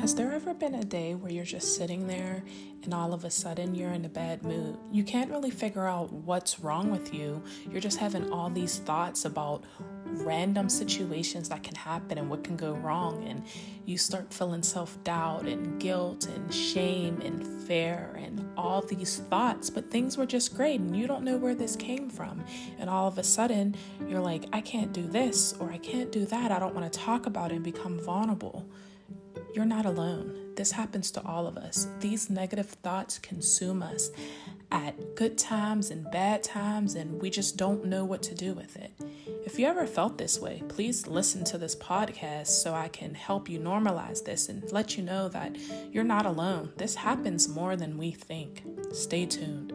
Has there ever been a day where you're just sitting there and all of a sudden you're in a bad mood? You can't really figure out what's wrong with you. You're just having all these thoughts about random situations that can happen and what can go wrong. And you start feeling self doubt and guilt and shame and fear and all these thoughts. But things were just great and you don't know where this came from. And all of a sudden, you're like, I can't do this or I can't do that. I don't want to talk about it and become vulnerable. You're not alone. This happens to all of us. These negative thoughts consume us at good times and bad times, and we just don't know what to do with it. If you ever felt this way, please listen to this podcast so I can help you normalize this and let you know that you're not alone. This happens more than we think. Stay tuned.